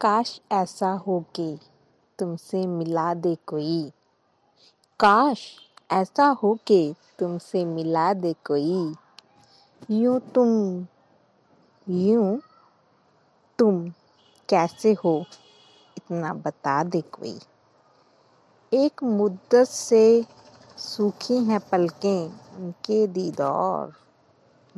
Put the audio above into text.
काश ऐसा हो के तुमसे मिला दे कोई। काश ऐसा हो के तुमसे मिला दे कोई। यूँ तुम यूँ तुम कैसे हो इतना बता दे कोई। एक मुद्दत से सूखी हैं पलकें उनके दीदार।